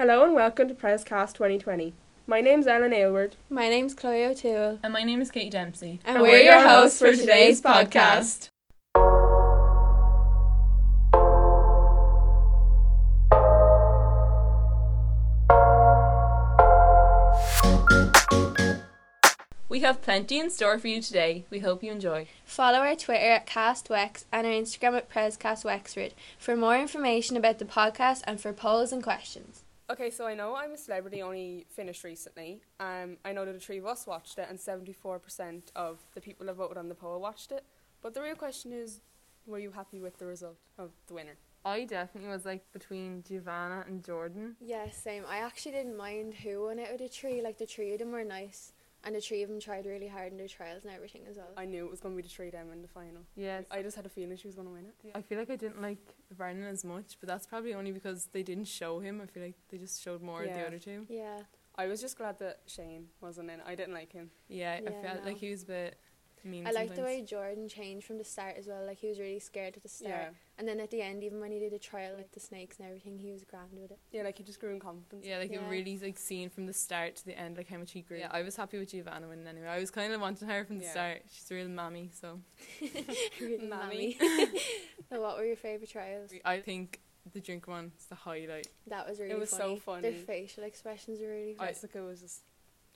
Hello and welcome to Prescast 2020. My name's Ellen Aylward. My name's Chloe O'Toole. And my name is Katie Dempsey. And, we're, your hosts for today's podcast. We have plenty in store for you today. We hope you enjoy. Follow our Twitter at CastWex and our Instagram at PresCastWexford for more information about the podcast and for polls and questions. Okay, so I know I'm a Celebrity only finished recently. Um, I know that the three of us watched it, and 74% of the people that voted on the poll watched it. But the real question is, were you happy with the result of the winner? I definitely was like between Giovanna and Jordan. Yeah, same. I actually didn't mind who won out of the three. Like the three of them were nice, and the three of them tried really hard in their trials and everything as well. I knew it was going to be the three of them in the final. Yes. I just had a feeling she was going to win it. I feel like I didn't like Vernon as much, but that's probably only because they didn't show him. I feel like they just showed more of the other two. Yeah, I was just glad that Shane wasn't in. I didn't like him. Yeah, I felt no. like he was a bit mean. I like the way. Jordan changed from the start as well. Like he was really scared at the start, Yeah. and then at the end, even when he did a trial with the snakes and everything, he was grand with it. Yeah, like he just grew in confidence. Yeah, like Yeah. it really like seen from the start to the end, like how much he grew. Yeah, I was happy with Giovanna winning anyway. I was kind of wanting her from the Yeah. start. She's a real mammy, so Really Mammy. mammy. so, what were your favorite trials? I think the drink one is the highlight. That was really It was so funny. Their facial expressions were really funny. it was just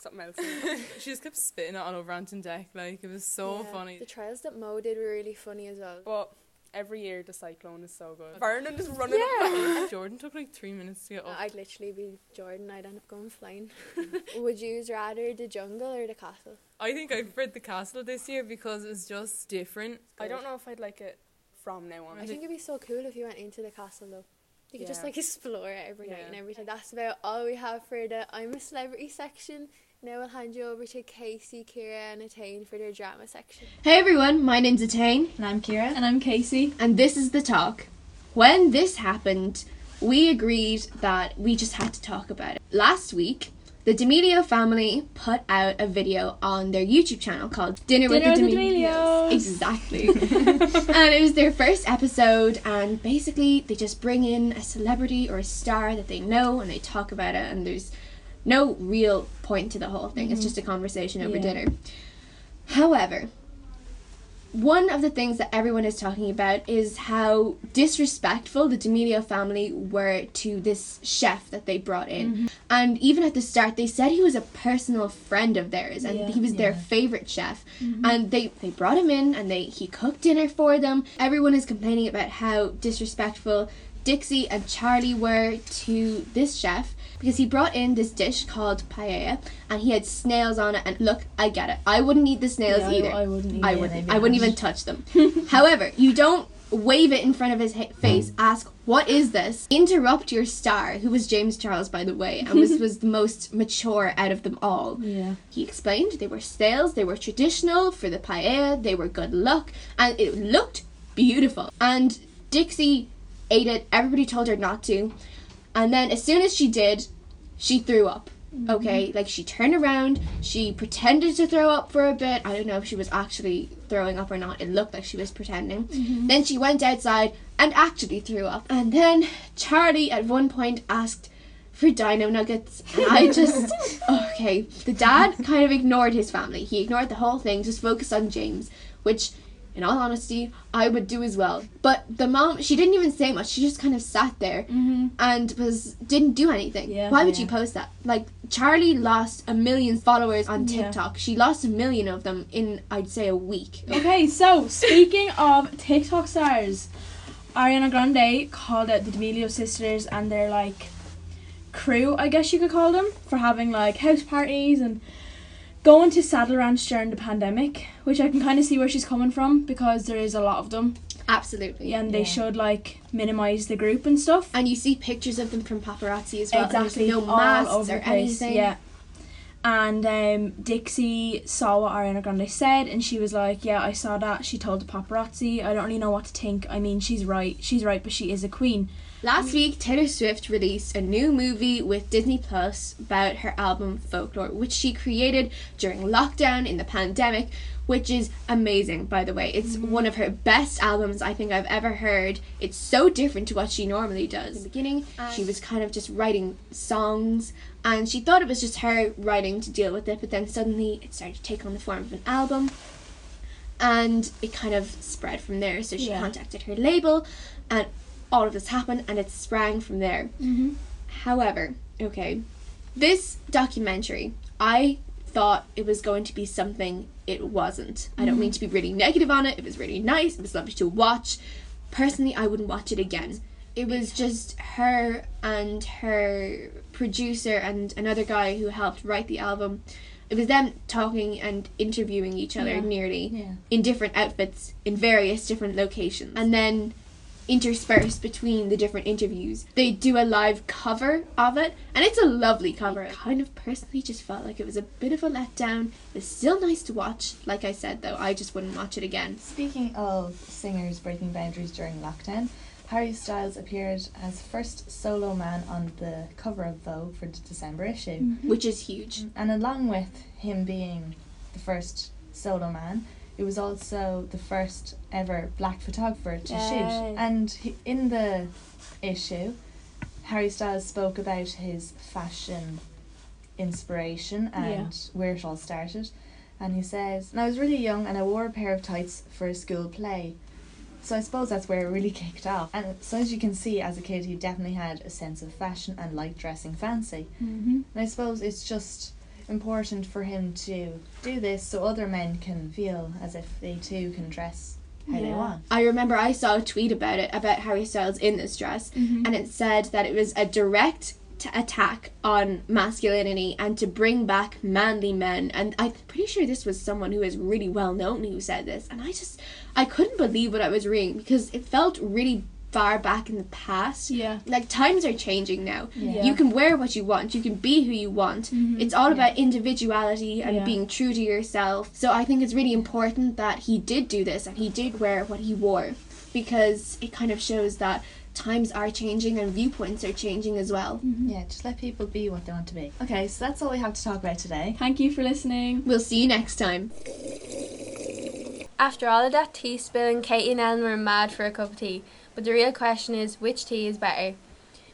something else. she just kept spitting it all over Ant and Dec. Like it was so Yeah. funny. The trials that Mo did were really funny as well. but every year the cyclone is so good. Vernon is running. Yeah. Jordan took like three minutes to get up. I'd literally be Jordan. I'd end up going flying. Would you rather the jungle or the castle? I think I preferred the castle this year because it's just different. I don't know if I'd like it from now on. I think it'd be so cool if you went into the castle though. You could just like explore it every night Yeah. and everything. That's about all we have for the I'm a celebrity section. Now we'll hand you over to Casey, Kira, and Attain for their drama section. Hey everyone, my name's Attain, And I'm Kira. And I'm Casey. and this is the talk. When this happened, we agreed that we just had to talk about it. Last week, the D'Amelio family put out a video on their YouTube channel called Dinner, Dinner with the with the D'Amelios. D'Amelios. Exactly. and it was their first episode, and basically they just bring in a celebrity or a star that they know and they talk about it, and there's no real point to the whole thing. It's just a mm-hmm. conversation over Yeah. dinner. However, one of the things that everyone is talking about is how disrespectful the D'Amelio family were to this chef that they brought in. Mm-hmm. And even at the start, they said he was a personal friend of theirs and Yeah. he was their favorite chef. Mm-hmm. And they, they brought him in and they he cooked dinner for them. Everyone is complaining about how disrespectful Dixie and Charlie were to this chef because he brought in this dish called paella and he had snails on it. And look, I get it. I wouldn't eat the snails Yeah, either. I wouldn't either, I they'd wouldn't. I wouldn't even touch them. However, you don't wave it in front of his ha- hmm. face. Ask, "What is this?" Interrupt your star, who was James Charles, by the way, and was was the most mature out of them all. Yeah. He explained they were snails, they were traditional for the paella, they were good luck, and it looked beautiful. And Dixie ate it, everybody told her not to. And then as soon as she did, she threw up. Mm-hmm. Okay, like she turned around, she pretended to throw up for a bit. I don't know if she was actually throwing up or not. It looked like she was pretending. Mm-hmm. Then she went outside and actually threw up. And then Charlie at one point asked for dino nuggets. And I just okay. The dad kind of ignored his family. He ignored the whole thing, just focused on James, which in all honesty, I would do as well. But the mom, she didn't even say much. She just kind of sat there mm-hmm. and was didn't do anything. Yeah, Why would yeah. you post that? Like Charlie lost a million followers on Yeah. TikTok. She lost a million of them in I'd say a week. Okay, so speaking of TikTok stars, Ariana Grande called out the D'Amelio sisters and their like crew, I guess you could call them, for having like house parties and going to Saddle Ranch during the pandemic, which I can kind of see where she's coming from because there is a lot of them Absolutely. and they Yeah. should like minimize the group and stuff. And you see pictures of them from paparazzi as well. and exactly, no all masks over or the place. anything. Yeah. And um, Dixie saw what Ariana Grande said, and she was like, "Yeah, I saw that." She told the paparazzi, "I don't really know what to think. I mean, she's right. She's right, but she is a queen." Last week, Taylor Swift released a new movie with Disney Plus about her album Folklore, which she created during lockdown in the pandemic, which is amazing, by the way. It's mm-hmm. one of her best albums I think I've ever heard. It's so different to what she normally does. In the beginning, she was kind of just writing songs, and she thought it was just her writing to deal with it, but then suddenly it started to take on the form of an album, and it kind of spread from there. So she Yeah. contacted her label, and all of this happened, and it sprang from there. Mm-hmm. However, okay, this documentary, I thought it was going to be something it wasn't. I don't mean to be really negative on it. It was really nice. It was lovely to watch. Personally, I wouldn't watch it again. It was just her and her producer and another guy who helped write the album. It was them talking and interviewing each other Yeah. nearly Yeah. in different outfits in various different locations. And then interspersed between the different interviews, they do a live cover of it, and it's a lovely cover. I kind of personally just felt like it was a bit of a letdown. It's still nice to watch. Like I said, though, I just wouldn't watch it again. Speaking of singers breaking boundaries during lockdown, Harry Styles appeared as first solo man on the cover of Vogue for the December issue. Mm-hmm. Which is huge. Mm-hmm. And along with him being the first solo man, it was also the first ever black photographer to Yay. shoot. And he, in the issue, Harry Styles spoke about his fashion inspiration and Yeah. where it all started. And he says, and I was really young and I wore a pair of tights for a school play. So I suppose that's where it really kicked off. And so as you can see, as a kid, he definitely had a sense of fashion and liked dressing fancy. Mm-hmm. And I suppose it's just important for him to do this so other men can feel as if they too can dress how they want. I remember I saw a tweet about it, about Harry Styles in this dress, Mm-hmm. and it said that it was a direct t- attack on masculinity and to bring back manly men. And I'm pretty sure this was someone who is really well known who said this. And I just, I couldn't believe what I was reading because it felt really far back in the past. Yeah. Like times are changing now. Yeah. You can wear what you want. You can be who you want. Mhm. It's all about individuality and Yeah. being true to yourself. So I think it's really important that he did do this and he did wear what he wore because it kind of shows that times are changing and viewpoints are changing as well. Yeah, just let people be what they want to be. Okay, so that's all we have to talk about today. Thank you for listening. We'll see you next time. After all of that tea spilling, Katie and Ellen were mad for a cup of tea. But the real question is, which tea is better?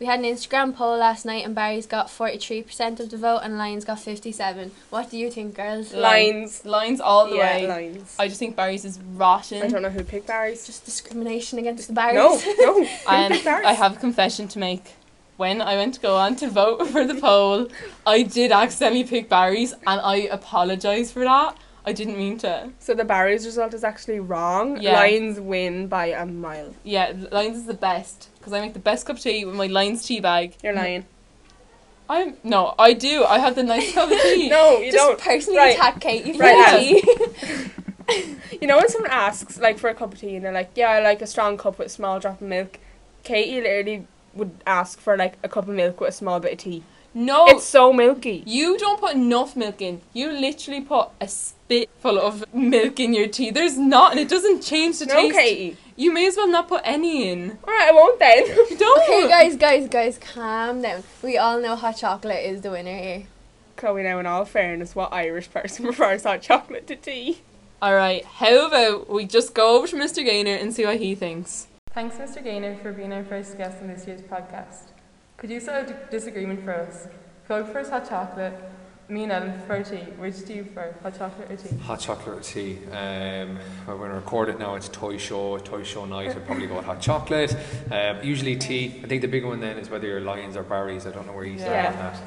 We had an Instagram poll last night and Barry's got 43% of the vote and Lyons got 57. What do you think, girls? Lyons. Lines all the yeah, way. Lyons. I just think Barry's is rotten. I don't know who picked Barry's. Just discrimination against the Barrys. No, no. Who And um, Barry's? I have a confession to make. When I went to go on to vote for the poll, I did accidentally pick Barry's, and I apologise for that. I didn't mean to. So the Barry's result is actually wrong. Yeah. Lyons win by a mile. Yeah, Lyons is the best because I make the best cup of tea with my Lyons tea bag. You're lying. I'm no, I do. I have the nice cup of tea. No, you Just don't. personally Right. attack Katie for Right, tea. You know when someone asks like for a cup of tea and they're like, "Yeah, I like a strong cup with a small drop of milk." Katie literally would ask for like a cup of milk with a small bit of tea. No, It's so milky. you don't put enough milk in. You literally put a spitful of milk in your tea. There's not, and it doesn't change the No, taste. Katie. You may as well not put any in. All right, I won't then. Don't. Okay, guys, guys, guys, calm down. We all know hot chocolate is the winner here. Chloe, now in all fairness, what Irish person prefers hot chocolate to tea? All right. How about we just go over to Mr. Gaynor and see what he thinks. Thanks, Mr. Gaynor, for being our first guest on this year's podcast. Could you settle a disagreement for us? Chloe prefers hot chocolate. Me and Ellen prefer tea. Which do you prefer, hot chocolate or tea? Hot chocolate or tea. Um, well, going to record it now, it's toy show, toy show night. I'd probably go with hot chocolate. Um, usually tea. I think the big one then is whether you're Lyons or Barry's. I don't know where you stand Yeah. on that.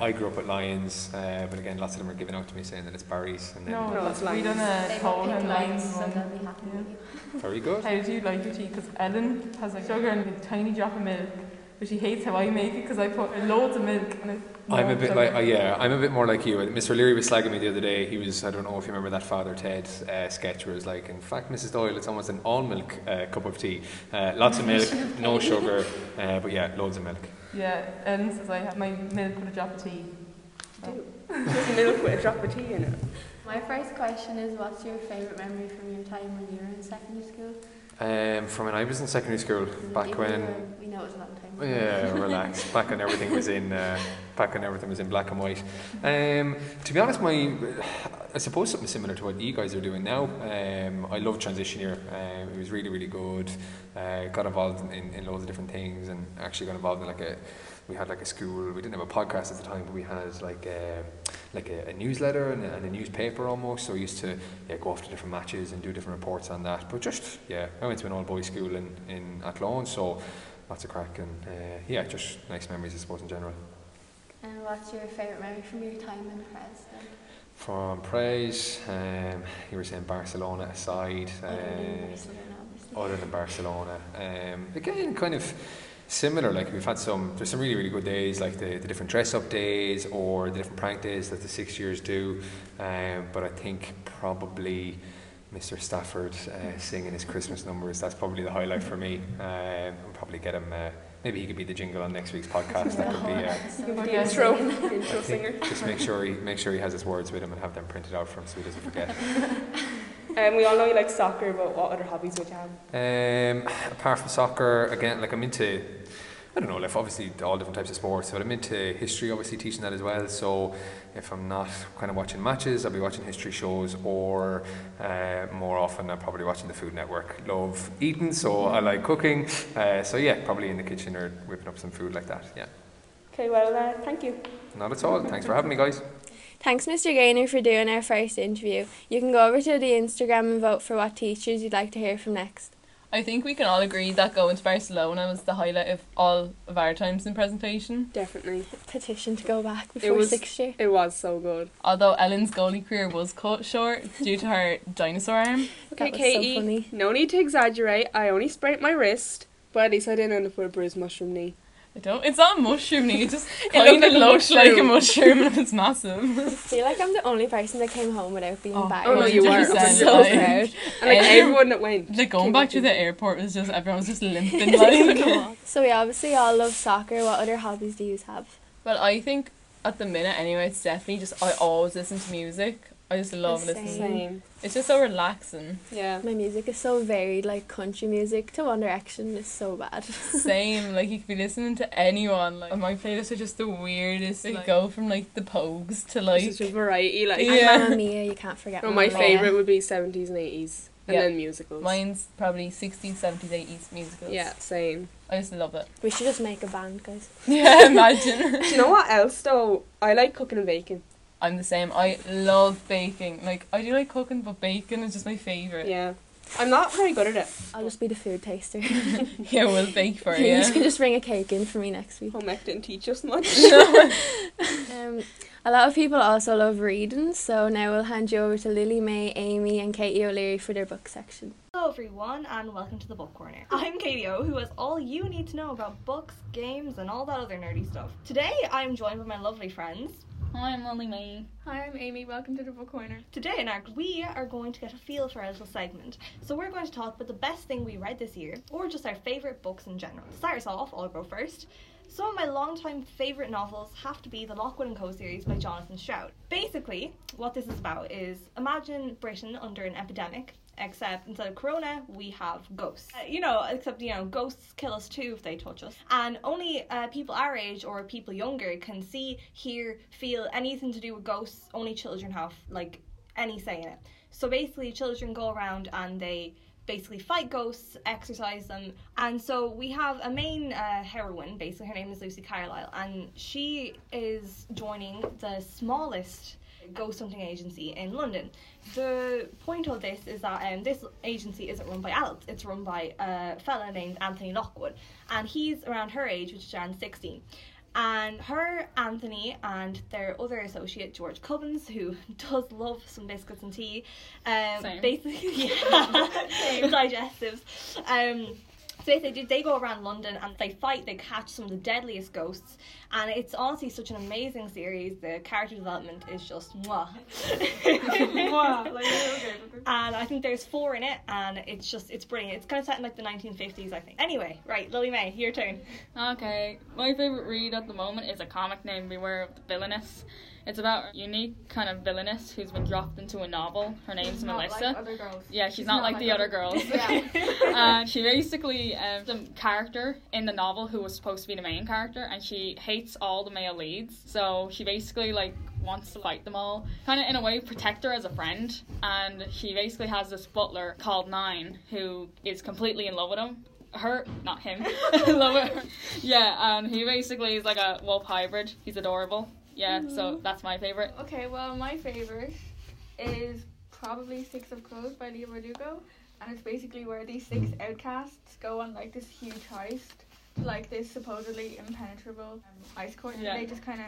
Uh, I grew up with Lyons, uh, but again, lots of them are giving out to me saying that it's Barry's. And then No, No, it's we Lyons. done a poll and Lyons won. be happy with you. very good. How do you like your tea? Because Ellen has like sugar and a tiny drop of milk, but she hates how I make it because I put loads of milk and it's I'm a bit like, uh, yeah, I'm a bit more like you. Mr. Leary was slagging me the other day. He was, I don't know if you remember that Father Ted uh, sketch where it's like, in fact, Mrs. Doyle, it's almost an all milk uh, cup of tea. Uh, lots of milk, no sugar, uh, but yeah, loads of milk. Yeah, Ellen says I have my milk with a drop of tea. Just milk with a drop of tea in it. My first question is what's your favourite memory from your time when you were in secondary school? Um, from when I was in secondary school, back when we know it was a long time. ago. Yeah, relax. Back when everything was in, uh, back when everything was in black and white. Um, to be honest, my, I suppose something similar to what you guys are doing now. Um, I love transition year. Um, it was really, really good. Uh, got involved in, in, in loads of different things, and actually got involved in like a, we had like a school. We didn't have a podcast at the time, but we had like a, like a, a newsletter and a, and a newspaper almost. So I used to yeah, go off to different matches and do different reports on that. But just yeah, I went to an all boys school in in Athlone, so lots of crack and uh, yeah, just nice memories I suppose in general. And what's your favourite memory from your time in Preston? From praise, um, you were saying Barcelona aside, Other than uh, Barcelona, obviously. other than Barcelona, um, again, kind of similar. Like we've had some, there's some really really good days, like the, the different dress up days or the different prank days that the six years do. Um, but I think probably Mr. Stafford uh, singing his Christmas numbers. That's probably the highlight for me. Um, I'll probably get him. Uh, maybe he could be the jingle on next week's podcast. That could be. Uh, You could be the intro, the intro singer. just make sure he make sure he has his words with him and have them printed out for him so he doesn't forget. Um, we all know you like soccer, but what other hobbies would you have? Um, apart from soccer, again, like I'm into, I don't know, like obviously all different types of sports, but I'm into history, obviously teaching that as well. So if I'm not kind of watching matches, I'll be watching history shows, or uh, more often I'm probably watching the Food Network. Love eating, so I like cooking. Uh, so yeah, probably in the kitchen or whipping up some food like that. Yeah, Okay, well, uh, thank you. not at all. Thanks for having me, guys. Thanks, Mr. Gaynor, for doing our first interview. You can go over to the Instagram and vote for what teachers you'd like to hear from next. I think we can all agree that going to Barcelona was the highlight of all of our times in presentation. Definitely. Petition to go back before was- sixth year. It was so good. Although Ellen's goalie career was cut short due to her dinosaur arm. Okay, That was so Katie, funny. no need to exaggerate. I only sprained my wrist, but at least I didn't end up with a bruised mushroom knee. I don't. It's not a mushroom. knee, It just It kind looked of like a looks like a mushroom. mushroom and it's massive. I feel like I'm the only person that came home without being Oh, battered. oh, no, you were. I'm 100%, so like- proud. And like Um, everyone that went. Like going back to with- the airport was just everyone was just limping like. So we obviously all love soccer. What other hobbies do you have? well, I think at the minute anyway, it's definitely just I always listen to music. I just love The listening. Same. It's just so relaxing. Yeah. My music is so varied, like country music to One Direction is so bad. Same, like you could be listening to anyone. Like my playlists are just the weirdest. They Like- go from like the Pogues to like Such a variety. Like, Yeah. Mamma Mia, you can't forget. no, my favourite would be 70s and 80s. And Yeah. then musicals. mine's probably 60s, 70s, 80s musicals. Yeah, same. I just love it. We should just make a band, guys. Yeah, imagine. Do you know what else though? I like cooking and baking. I'm the same. I love baking. Like I do like cooking, but baking is just my favorite. Yeah. I'm not very good at it. I'll just be the food taster. Yeah, we'll bake for you you. can just bring a cake in for me next week. Home ec didn't teach us much. Um, a lot of people also love reading, so now we'll hand you over to Lily May, Amy, and Katie O'Leary for their book section. Hello everyone and welcome to the Book Corner. I'm Katie O, who has all you need to know about books, games, and all that other nerdy stuff. Today I'm joined by my lovely friends. Hi, I'm Lily May. Hi, I'm Amy. Welcome to the Book Corner. Today in our we are going to get a feel for our little segment. So we're going to talk about the best thing we read this year, or just our favourite books in general. To start us off, I'll go first. Some of my longtime favourite novels have to be the Lockwood and Co series by Jonathan Stroud. Basically, what this is about is imagine Britain under an epidemic, except instead of corona, we have ghosts. Uh, you know, except, you know, ghosts kill us too if they touch us. And only uh, people our age or people younger can see, hear, feel anything to do with ghosts. Only children have, like, any say in it. So basically, children go around and they basically fight ghosts, exorcise them, and so we have a main uh, heroine. Basically, her name is Lucy Carlyle, and she is joining the smallest ghost hunting agency in London. The point of this is that um, this agency isn't run by adults; it's run by a fella named Anthony Lockwood, and he's around her age, which is around sixteen. And her, Anthony, and their other associate, George Cubbins, who does love some biscuits and tea, um, Same. basically, yeah, digestives. Um, so they, they, they go around London and they fight, they catch some of the deadliest ghosts, and it's honestly such an amazing series. The character development is just mwah. and I think there's four in it, and it's just, it's brilliant. It's kind of set in like the 1950s, I think. Anyway, right, Lily May, your turn. Okay, my favourite read at the moment is a comic named Beware of the Villainess. It's about a unique kind of villainess who's been dropped into a novel. Her name's Not Melissa. like other girls. Yeah, she's, not, like, the other girls. Yeah. and she basically um, the character in the novel who was supposed to be the main character, and she hates all the male leads. So she basically like wants to fight them all, kind of in a way protect her as a friend. And she basically has this butler called Nine who is completely in love with him. Her, not him. love her. Yeah, and he basically is like a wolf hybrid. He's adorable. Yeah, so that's my favorite. Okay, well, my favorite is probably Six of Crows by Leigh Bardugo, and it's basically where these six outcasts go on like this huge heist to like this supposedly impenetrable um, ice court, Yeah. and they just kind of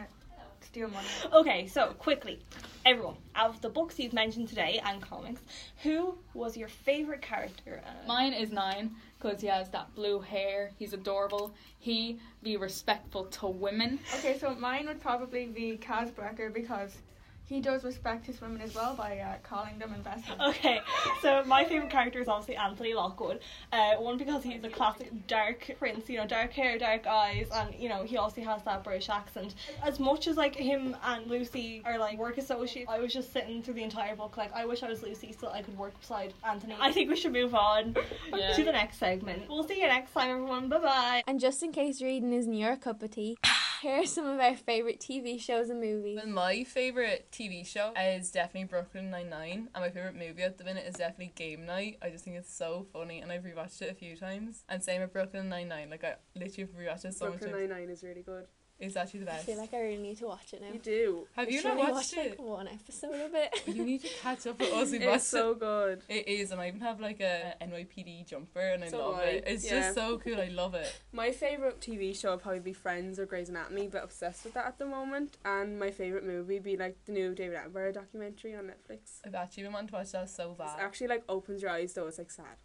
steal money. Okay, so quickly, everyone, out of the books you've mentioned today and comics, who was your favorite character? Uh, Mine is nine because he has that blue hair. He's adorable. He be respectful to women. Okay, so mine would probably be Kaz Brecker because he does respect his women as well by uh, calling them investors. Okay, so my favorite character is obviously Anthony Lockwood. Uh, one because he's a classic dark prince, you know, dark hair, dark eyes, and you know he also has that British accent. As much as like him and Lucy are like work associates, I was just sitting through the entire book like I wish I was Lucy so I could work beside Anthony. I think we should move on Yeah. to the next segment. We'll see you next time, everyone. Bye bye. And just in case you're reading isn't your cup of tea, here are some of our favourite TV shows and movies. Well, my favorite TV show is definitely Brooklyn Nine Nine, and my favorite movie at the minute is definitely Game Night. I just think it's so funny, and I've rewatched it a few times. And same with Brooklyn Nine Nine. Like I literally rewatched it so Brooklyn much. times. Nine Nine is really good. It's actually the best. I best. feel like I really need to watch it now. You do. Have I you not only watched watch, it? Like one episode of it. You need to catch up with us. We watched It's so good. it. It is, and I even have like a NYPD jumper, and I So love I. it. It's Yeah. just so cool. I love it. My favourite TV show would probably be Friends or Grey's Anatomy, but obsessed with that at the moment. And my favourite movie would be like the new David Attenborough documentary on Netflix. I've actually been wanting to watch that so bad. It actually like opens your eyes though. It's like sad.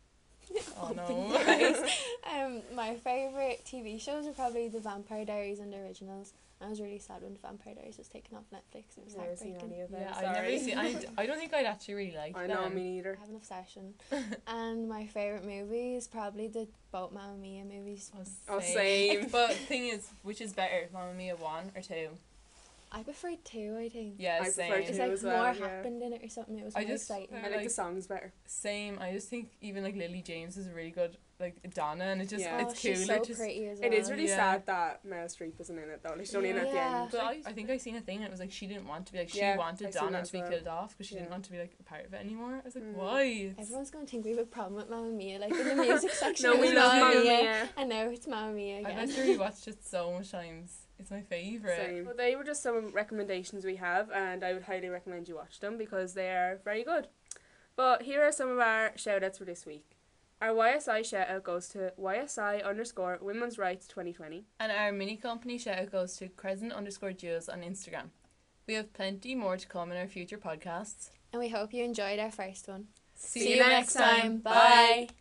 Oh no. um, my favourite TV shows are probably The Vampire Diaries and the originals. I was really sad when The Vampire Diaries was taken off Netflix. It was I've never seen any of them. yeah. I've never seen. I, I don't think I'd actually really like I know them. me I neither. have an obsession. and my favourite movie is probably the both Mamma Mia movies. Oh, same. But thing is, which is better, Mamma Mia one or two? I prefer two, I think. Yeah, I prefer same. It's like as more well, yeah. happened in it or something. It was I more just- exciting. I like, like- the songs better. Same. I just think even like Lily James is a really good like Donna, and it just Yeah. oh, it's she's cool. so it just, pretty as well. It is really yeah. sad that Meryl Streep isn't in it though. Like she's only in it at the end. But I, I think I seen a thing and it was like she didn't want to be like she Yeah, wanted I've Donna to be well. killed off because she didn't want to be like a part of it anymore. I was like, Mm. why? It's- Everyone's going to think we have a problem with Mamma Mia. Like in the music section, No, we was love Mamma Mamma Mia, Mia. and now it's Mamma Mia I've again. actually watched it so much times. It's my favorite. Same. Well, they were just some recommendations we have, and I would highly recommend you watch them because they are very good. But here are some of our shout outs for this week. Our YSI shout out goes to YSI underscore Women's Rights 2020. And our mini company shout out goes to Crescent underscore Jules on Instagram. We have plenty more to come in our future podcasts. And we hope you enjoyed our first one. See, you next time. Bye.